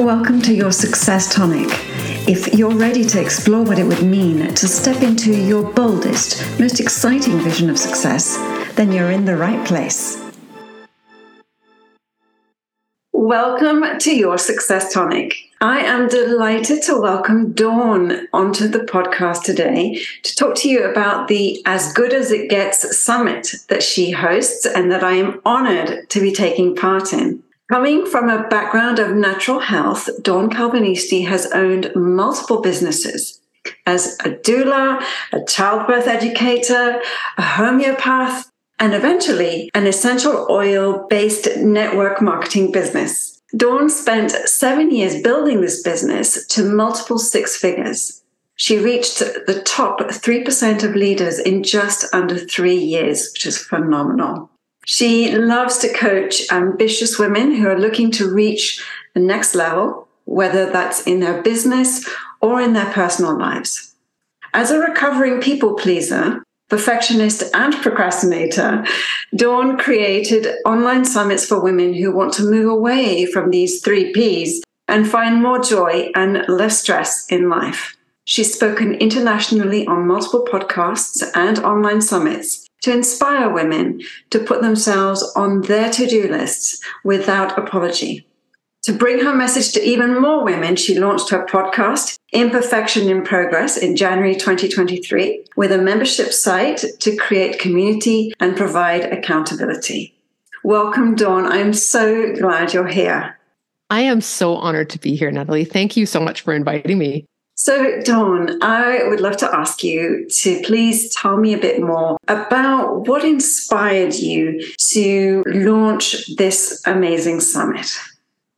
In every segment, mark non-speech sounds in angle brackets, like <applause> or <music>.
Welcome to your Success Tonic. If you're ready to explore what it would mean to step into your boldest, most exciting vision of success, then you're in the right place. Welcome to your Success Tonic. I am delighted to welcome Dawn onto the podcast today to talk to you about the As Good as It Gets summit that she hosts and that I am honored to be taking part in. Coming from a background of natural health, Dawn Calvinisti has owned multiple businesses as a doula, a childbirth educator, a homeopath, and eventually an essential oil based network marketing business. Dawn spent seven years building this business to multiple six figures. She reached the top 3% of leaders in just under three years, which is phenomenal. She loves to coach ambitious women who are looking to reach the next level, whether that's in their business or in their personal lives. As a recovering people pleaser, perfectionist, and procrastinator, Dawn created online summits for women who want to move away from these three P's and find more joy and less stress in life. She's spoken internationally on multiple podcasts and online summits to inspire women to put themselves on their to do lists without apology. To bring her message to even more women, she launched her podcast, Imperfection in Progress, in January 2023, with a membership site to create community and provide accountability. Welcome, Dawn. I'm so glad you're here. I am so honored to be here, Nathalie. Thank you so much for inviting me. So, Dawn, I would love to ask you to please tell me a bit more about what inspired you to launch this amazing summit.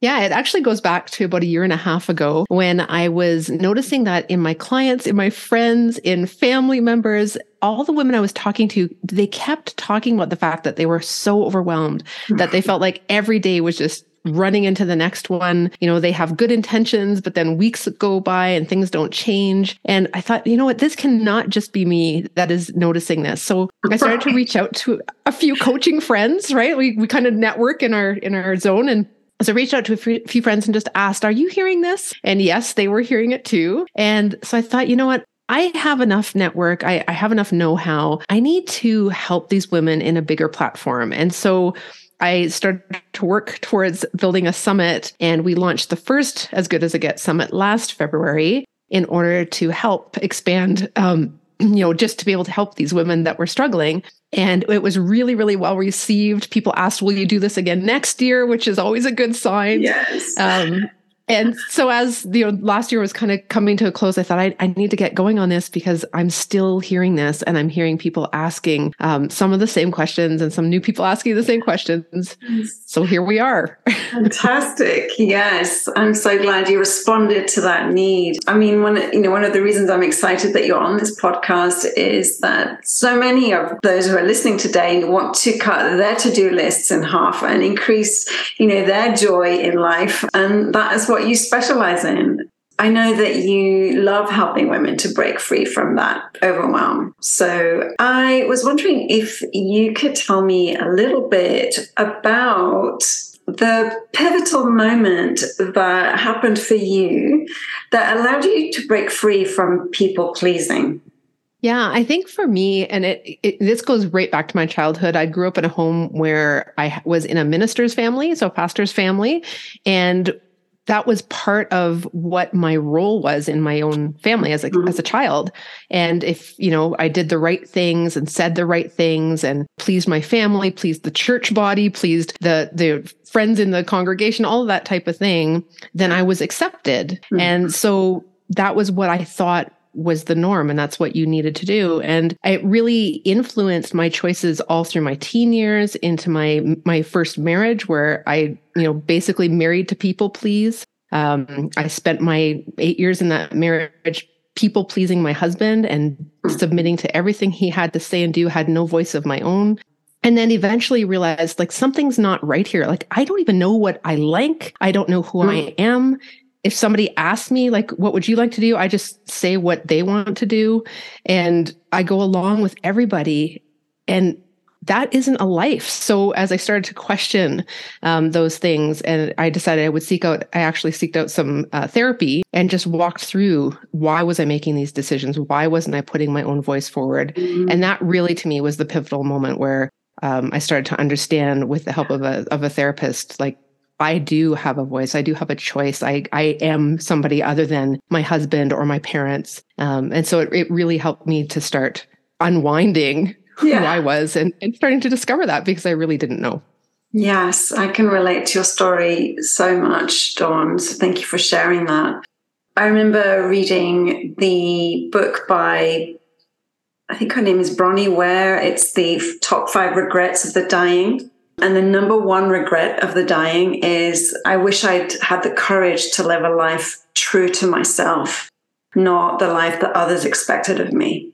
Yeah, it actually goes back to about a year and a half ago when I was noticing that in my clients, in my friends, in family members, all the women I was talking to, they kept talking about the fact that they were so overwhelmed that they hmm. felt like every day was just running into the next one. You know, they have good intentions, but then weeks go by and things don't change. And I thought, you know what, this cannot just be me that is noticing this. So I started to reach out to a few coaching friends, right? We we kind of network in our in our zone and so I reached out to a few friends and just asked, Are you hearing this? And yes, they were hearing it too. And so I thought, you know what? I have enough network. I, I have enough know how. I need to help these women in a bigger platform. And so I started to work towards building a summit, and we launched the first As Good as It Gets summit last February in order to help expand. Um, <clears throat> you know, just to be able to help these women that were struggling. And it was really, really well received. People asked, Will you do this again next year? Which is always a good sign. Yes. Um, and so as the you know, last year was kind of coming to a close, I thought I, I, need to get going on this because I'm still hearing this and I'm hearing people asking um, some of the same questions and some new people asking the same questions. So here we are. Fantastic. Yes. I'm so glad you responded to that need. I mean, one, you know, one of the reasons I'm excited that you're on this podcast is that so many of those who are listening today want to cut their to-do lists in half and increase, you know, their joy in life. And that is what what you specialize in. I know that you love helping women to break free from that overwhelm. So I was wondering if you could tell me a little bit about the pivotal moment that happened for you that allowed you to break free from people pleasing. Yeah, I think for me, and it, it, this goes right back to my childhood. I grew up in a home where I was in a minister's family, so a pastor's family, and that was part of what my role was in my own family as a mm-hmm. as a child and if you know i did the right things and said the right things and pleased my family pleased the church body pleased the the friends in the congregation all of that type of thing then i was accepted mm-hmm. and so that was what i thought was the norm and that's what you needed to do. And it really influenced my choices all through my teen years into my my first marriage where i you know basically married to people please. Um, i spent my eight years in that marriage people pleasing my husband and submitting to everything he had to say and do had no voice of my own. And then eventually realized like something's not right here. Like i don't even know what i like. I don't know who i am if somebody asks me like what would you like to do i just say what they want to do and i go along with everybody and that isn't a life. So as I started to question um, those things, and I decided I would seek out, I actually seeked out some uh, therapy and just walked through why was I making these decisions? Why wasn't I putting my own voice forward? Mm-hmm. And that really, to me, was the pivotal moment where um, I started to understand, with the help of a of a therapist, like I do have a voice. I do have a choice. I, I am somebody other than my husband or my parents. Um, and so it, it really helped me to start unwinding <laughs> who yeah. I was and, and starting to discover that because I really didn't know. Yes, I can relate to your story so much, Dawn. So thank you for sharing that. I remember reading the book by, I think her name is Bronnie Ware. It's the top five regrets of the dying. And the number one regret of the dying is I wish I'd had the courage to live a life true to myself, not the life that others expected of me.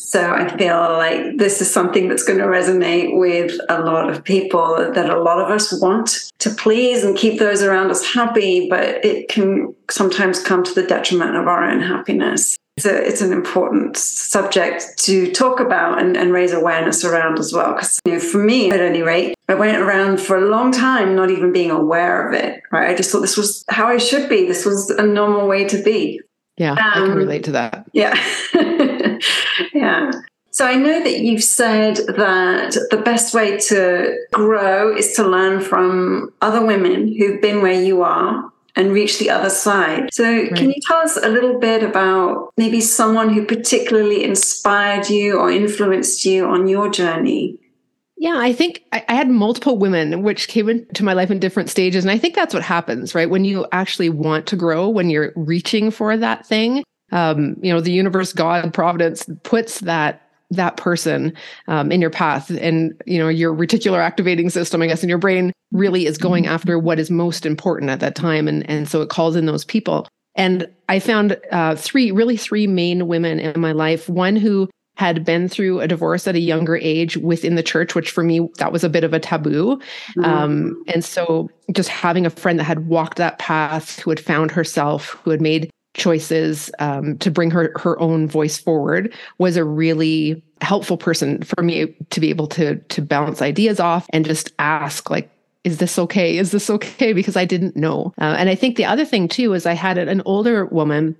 So I feel like this is something that's going to resonate with a lot of people that a lot of us want to please and keep those around us happy, but it can sometimes come to the detriment of our own happiness. It's, a, it's an important subject to talk about and, and raise awareness around as well. Because you know, for me, at any rate, I went around for a long time not even being aware of it. Right, I just thought this was how I should be. This was a normal way to be. Yeah, um, I can um, relate to that. Yeah, <laughs> yeah. So I know that you've said that the best way to grow is to learn from other women who've been where you are and reach the other side. So, right. can you tell us a little bit about maybe someone who particularly inspired you or influenced you on your journey? Yeah, I think I, I, had multiple women which came into my life in different stages. And I think that's what happens, right? When you actually want to grow, when you're reaching for that thing, um, you know, the universe, God, providence puts that that person um, in your path. And you know your reticular activating system i guess in your brain really is going mm-hmm. after what is most important at that time. And and so it calls in those people. And i found uh, three really three main women in my life. One who had been through a divorce at a younger age within the church which for me that was a bit of a taboo. Mm-hmm. um, and so just having a friend that had walked that path who had found herself who had made choices um, to bring her her own voice forward was a really helpful person for me to be able to to bounce ideas off and just ask like is this okay? Is this okay? <laughs> Because i didn't know. Uh, and i think the other thing too is i had an older woman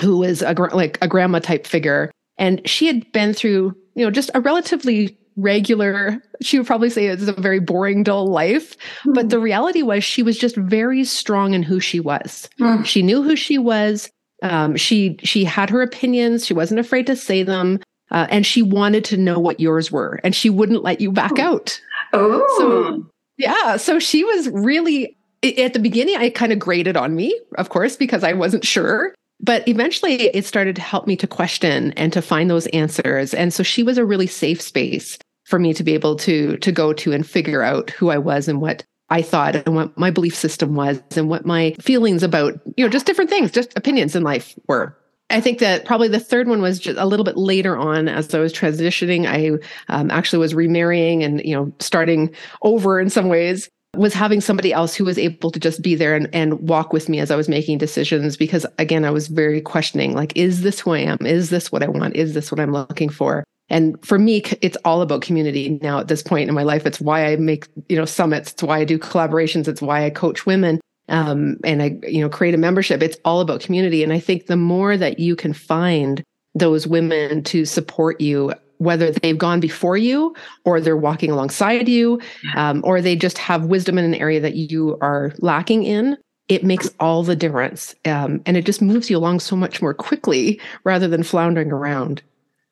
who was a like a grandma type figure. And she had been through you know just a relatively regular she would probably say it's a very boring dull life mm-hmm. but the reality was she was just very strong in who she was. Mm-hmm. she knew who she was. Um, she she had her opinions. She wasn't afraid to say them uh, and she wanted to know what yours were and she wouldn't let you back out. Oh. so yeah so she was really at the beginning i kind of graded on me of course because i wasn't sure but eventually it started to help me to question and to find those answers and so she was a really safe space for me to be able to to go to and figure out who I was and what I thought and what my belief system was and what my feelings about, you know, just different things, just opinions in life were. I think that probably the third one was just a little bit later on as I was transitioning. I um, actually was remarrying and, you know, starting over in some ways was having somebody else who was able to just be there and, and walk with me as I was making decisions because again, I was very questioning, like, is this who I am? Is this what I want? Is this what I'm looking for? And for me, it's all about community now at this point in my life. It's why I make, you know, summits. It's why I do collaborations. It's why I coach women. Um, and I, you know, create a membership. It's all about community. And I think the more that you can find those women to support you, whether they've gone before you or they're walking alongside you, um, or they just have wisdom in an area that you are lacking in, it makes all the difference. Um, and it just moves you along so much more quickly rather than floundering around.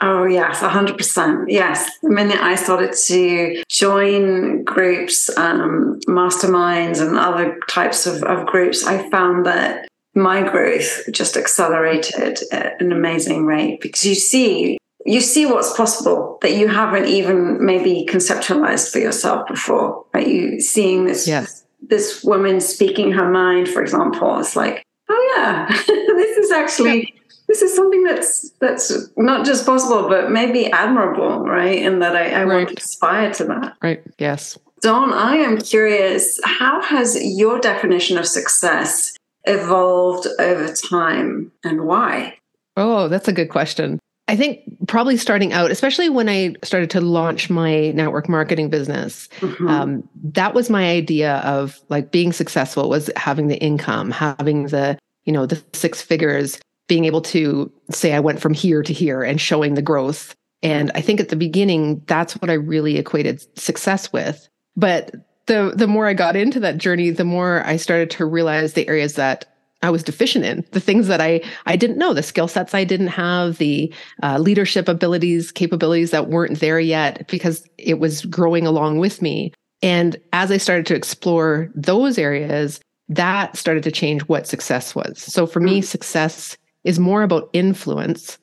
Oh, yes, 100%. Yes. The minute I started to join groups, um, masterminds, and other types of, of groups, I found that my growth just accelerated at an amazing rate because you see you see what's possible that you haven't even maybe conceptualized for yourself before right you seeing this yes. this woman speaking her mind for example it's like oh yeah <laughs> this is actually this is something that's that's not just possible, but maybe admirable, right? And that I, I right. want to aspire to that. Right. Yes. Dawn, I am curious, how has your definition of success evolved over time and why? Oh, that's a good question. I think probably starting out, especially when I started to launch my network marketing business, mm-hmm. um, that was my idea of like being successful was having the income, having the, you know, the six figures, being able to say I went from here to here and showing the growth. And I think at the beginning, that's what I really equated success with. But the the more I got into that journey, the more I started to realize the areas that I was deficient in, the things that I I didn't know, the skill sets I didn't have, the uh, leadership abilities, capabilities that weren't there yet because it was growing along with me. And as I started to explore those areas, that started to change what success was. So for me, mm. success is more about influence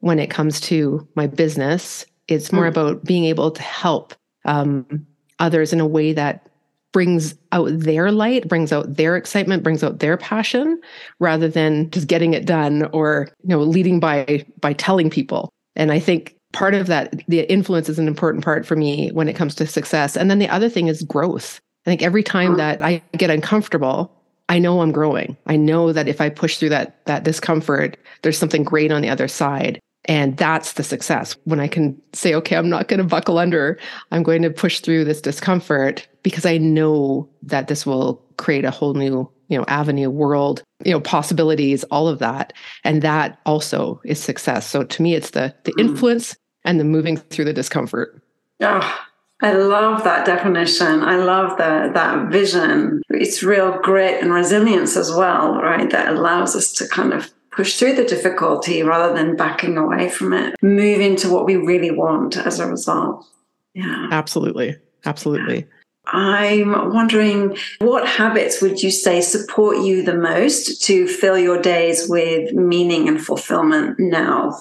when it comes to my business. It's more mm. about being able to help um, others in a way that brings out their light, brings out their excitement, brings out their passion rather than just getting it done or, you know, leading by by telling people. And I think part of that the influence is an important part for me when it comes to success. And then the other thing is growth. I think every time that I get uncomfortable, I know I'm growing. I know that if I push through that that discomfort, there's something great on the other side. And that's the success when I can say, okay, I'm not going to buckle under. I'm going to push through this discomfort because I know that this will create a whole new, you know, avenue, world, you know, possibilities, all of that. And that also is success. So to me, it's the the hmm. influence and the moving through the discomfort. Oh, I love that definition. I love that that vision. It's real grit and resilience as well, right? That allows us to kind of push through the difficulty rather than backing away from it, move into what we really want as a result. Yeah. Absolutely. Absolutely. I'm wondering what habits would you say support you the most to fill your days with meaning and fulfillment now?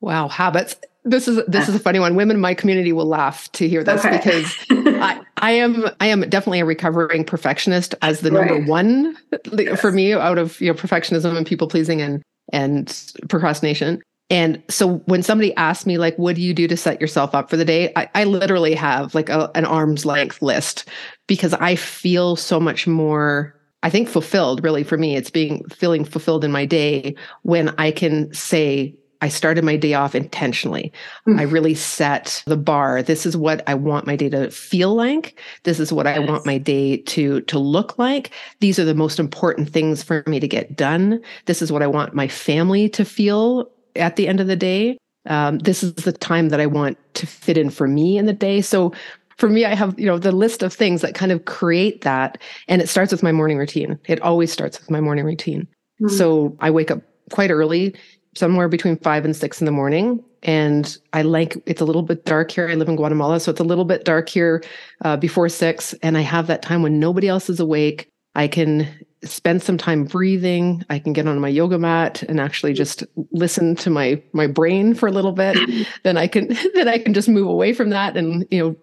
Wow, habits. This is this is a uh. funny one. Women in my community will laugh to hear this okay. because <laughs> I, I am I am definitely a recovering perfectionist as the number right. one yes. for me out of you know perfectionism and people pleasing and and procrastination. And so when somebody asks me, like, what do you do to set yourself up for the day? I, I literally have like a, an arm's length list because I feel so much more, I think fulfilled really for me. It's being feeling fulfilled in my day when I can say, I started my day off intentionally. Mm. I really set the bar. This is what I want my day to feel like. This is what yes. I want my day to to look like. These are the most important things for me to get done. This is what I want my family to feel at the end of the day. Um, this is the time that I want to fit in for me in the day. So for me, I have, you know, the list of things that kind of create that. And it starts with my morning routine. It always starts with my morning routine. Mm-hmm. So I wake up quite early somewhere between five and six in the morning. And I like it's a little bit dark here. I live in Guatemala, so it's a little bit dark here uh, before six. And I have that time when nobody else is awake. I can spend some time breathing. I can get on my yoga mat and actually just listen to my my brain for a little bit. <laughs> then I can <laughs> then I can just move away from that and you know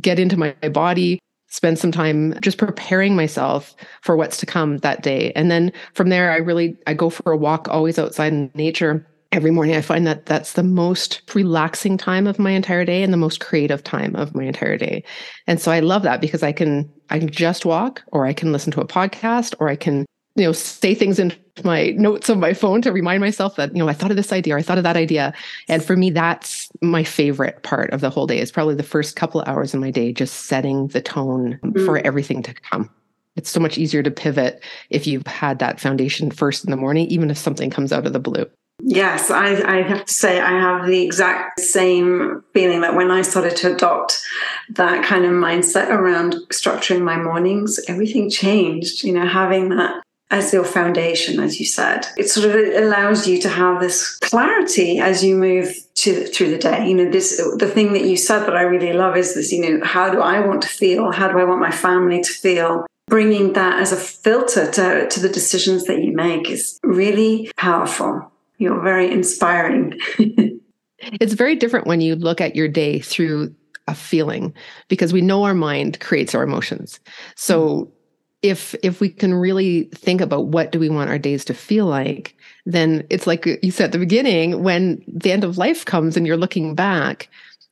get into my, my body spend some time just preparing myself for what's to come that day. And then from there, I really, I go for a walk always outside in nature every morning. I find that that's the most relaxing time of my entire day and the most creative time of my entire day. And so I love that because I can, I can just walk or I can listen to a podcast or I can you know say things in my notes on my phone to remind myself that you know i thought of this idea or i thought of that idea and for me that's my favorite part of the whole day is probably the first couple of hours in my day just setting the tone mm. for everything to come it's so much easier to pivot if you've had that foundation first in the morning even if something comes out of the blue Yes, I, I, have to say, I have the exact same feeling that when I started to adopt that kind of mindset around structuring my mornings, everything changed. You know, having that as your foundation, as you said. It sort of allows you to have this clarity as you move to through the day. You know, this the thing that you said that I really love is this. You know, how do I want to feel? How do I want my family to feel? Bringing that as a filter to, to the decisions that you make is really powerful. You're very inspiring. <laughs> it's very different when you look at your day through a feeling because we know our mind creates our emotions. So if if we can really think about what do we want our days to feel like then it's like you said at the beginning when the end of life comes and you're looking back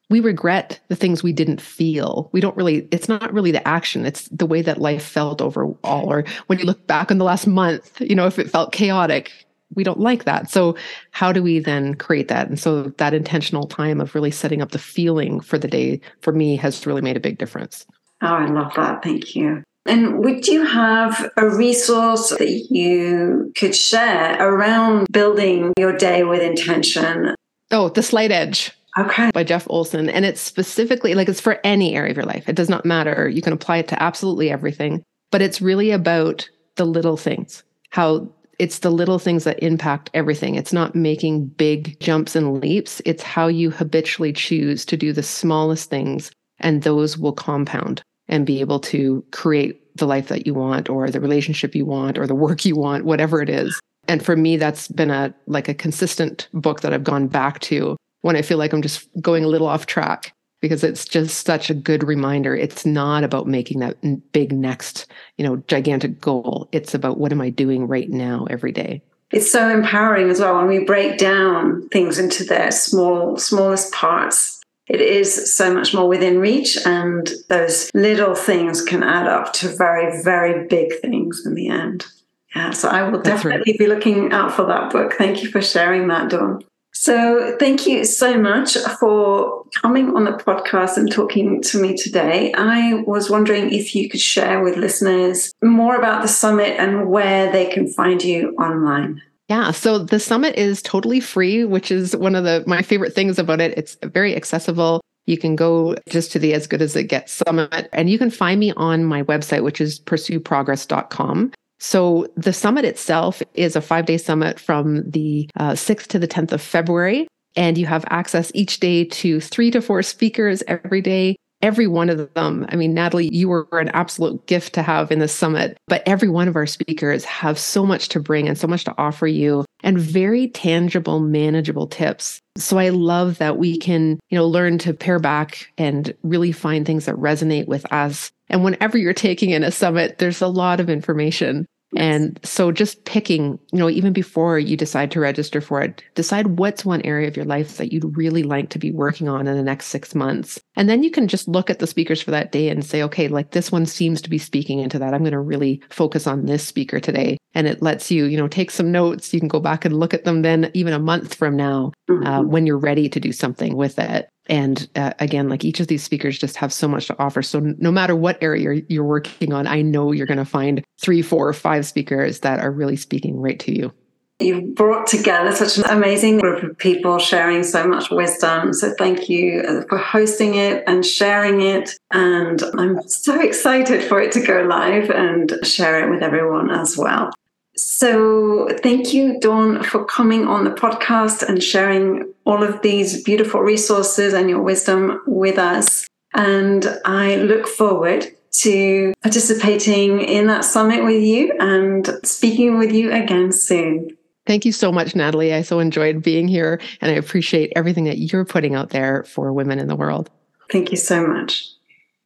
we regret the things we didn't feel we don't really it's not really the action it's the way that life felt overall or when you look back on the last month you know if it felt chaotic we don't like that. So how do we then create that? And so that intentional time of really setting up the feeling for the day for me has really made a big difference. Oh, I love that. Thank you. And would you have a resource that you could share around building your day with intention? Oh, The Slight Edge. Okay. By Jeff Olson. And it's specifically like it's for any area of your life. It does not matter. You can apply it to absolutely everything, but it's really about the little things, how it's the little things that impact everything. It's not making big jumps and leaps. It's how you habitually choose to do the smallest things, and those will compound and be able to create the life that you want or the relationship you want or the work you want whatever it is. And for me that's been a like a consistent book that i've gone back to when i feel like i'm just going a little off track because it's just such a good reminder. It's not about making that big next you know gigantic goal. It's about what am i doing right now every day? It's so empowering as well when we break down things into their small smallest parts it is so much more within reach and those little things can add up to very very big things in the end. Yeah so i will That's definitely right. be looking out for that book. Thank you for sharing that dawn. So thank you so much for coming on the podcast and talking to me today. I was wondering if you could share with listeners more about the summit and where they can find you online yeah, so the summit is totally free, which is one of the my favorite things about it. It's very accessible. You can go just to the As Good as It Gets Summit, and you can find me on my website, which is pursueprogress.com. So the summit itself is a five day summit from the uh, 6th to the 10th of February. And you have access each day to three to four speakers every day every one of them. I mean, Nathalie, you were an absolute gift to have in the summit, but every one of our speakers have so much to bring and so much to offer you and very tangible, manageable tips. So I love that we can, you know, learn to pare back and really find things that resonate with us. And whenever you're taking in a summit, there's a lot of information. And so just picking, you know, even before you decide to register for it, decide what's one area of your life that you'd really like to be working on in the next six months. And then you can just look at the speakers for that day and say, okay, like this one seems to be speaking into that. I'm going to really focus on this speaker today. And it lets you, you know, take some notes. You can go back and look at them then even a month from now uh, mm-hmm. uh, when you're ready to do something with it. And uh, again, like each of these speakers just have so much to offer. So no matter what area you're, you're working on, I know you're going to find three, four, or five speakers that are really speaking right to you. You've brought together such an amazing group of people sharing so much wisdom. So thank you uh, for hosting it and sharing it. And I'm so excited for it to go live and share it with everyone as well. So, thank you, Dawn, for coming on the podcast and sharing all of these beautiful resources and your wisdom with us. And I look forward to participating in that summit with you and speaking with you again soon. Thank you so much, Nathalie. I so enjoyed being here and I appreciate everything that you're putting out there for women in the world. Thank you so much.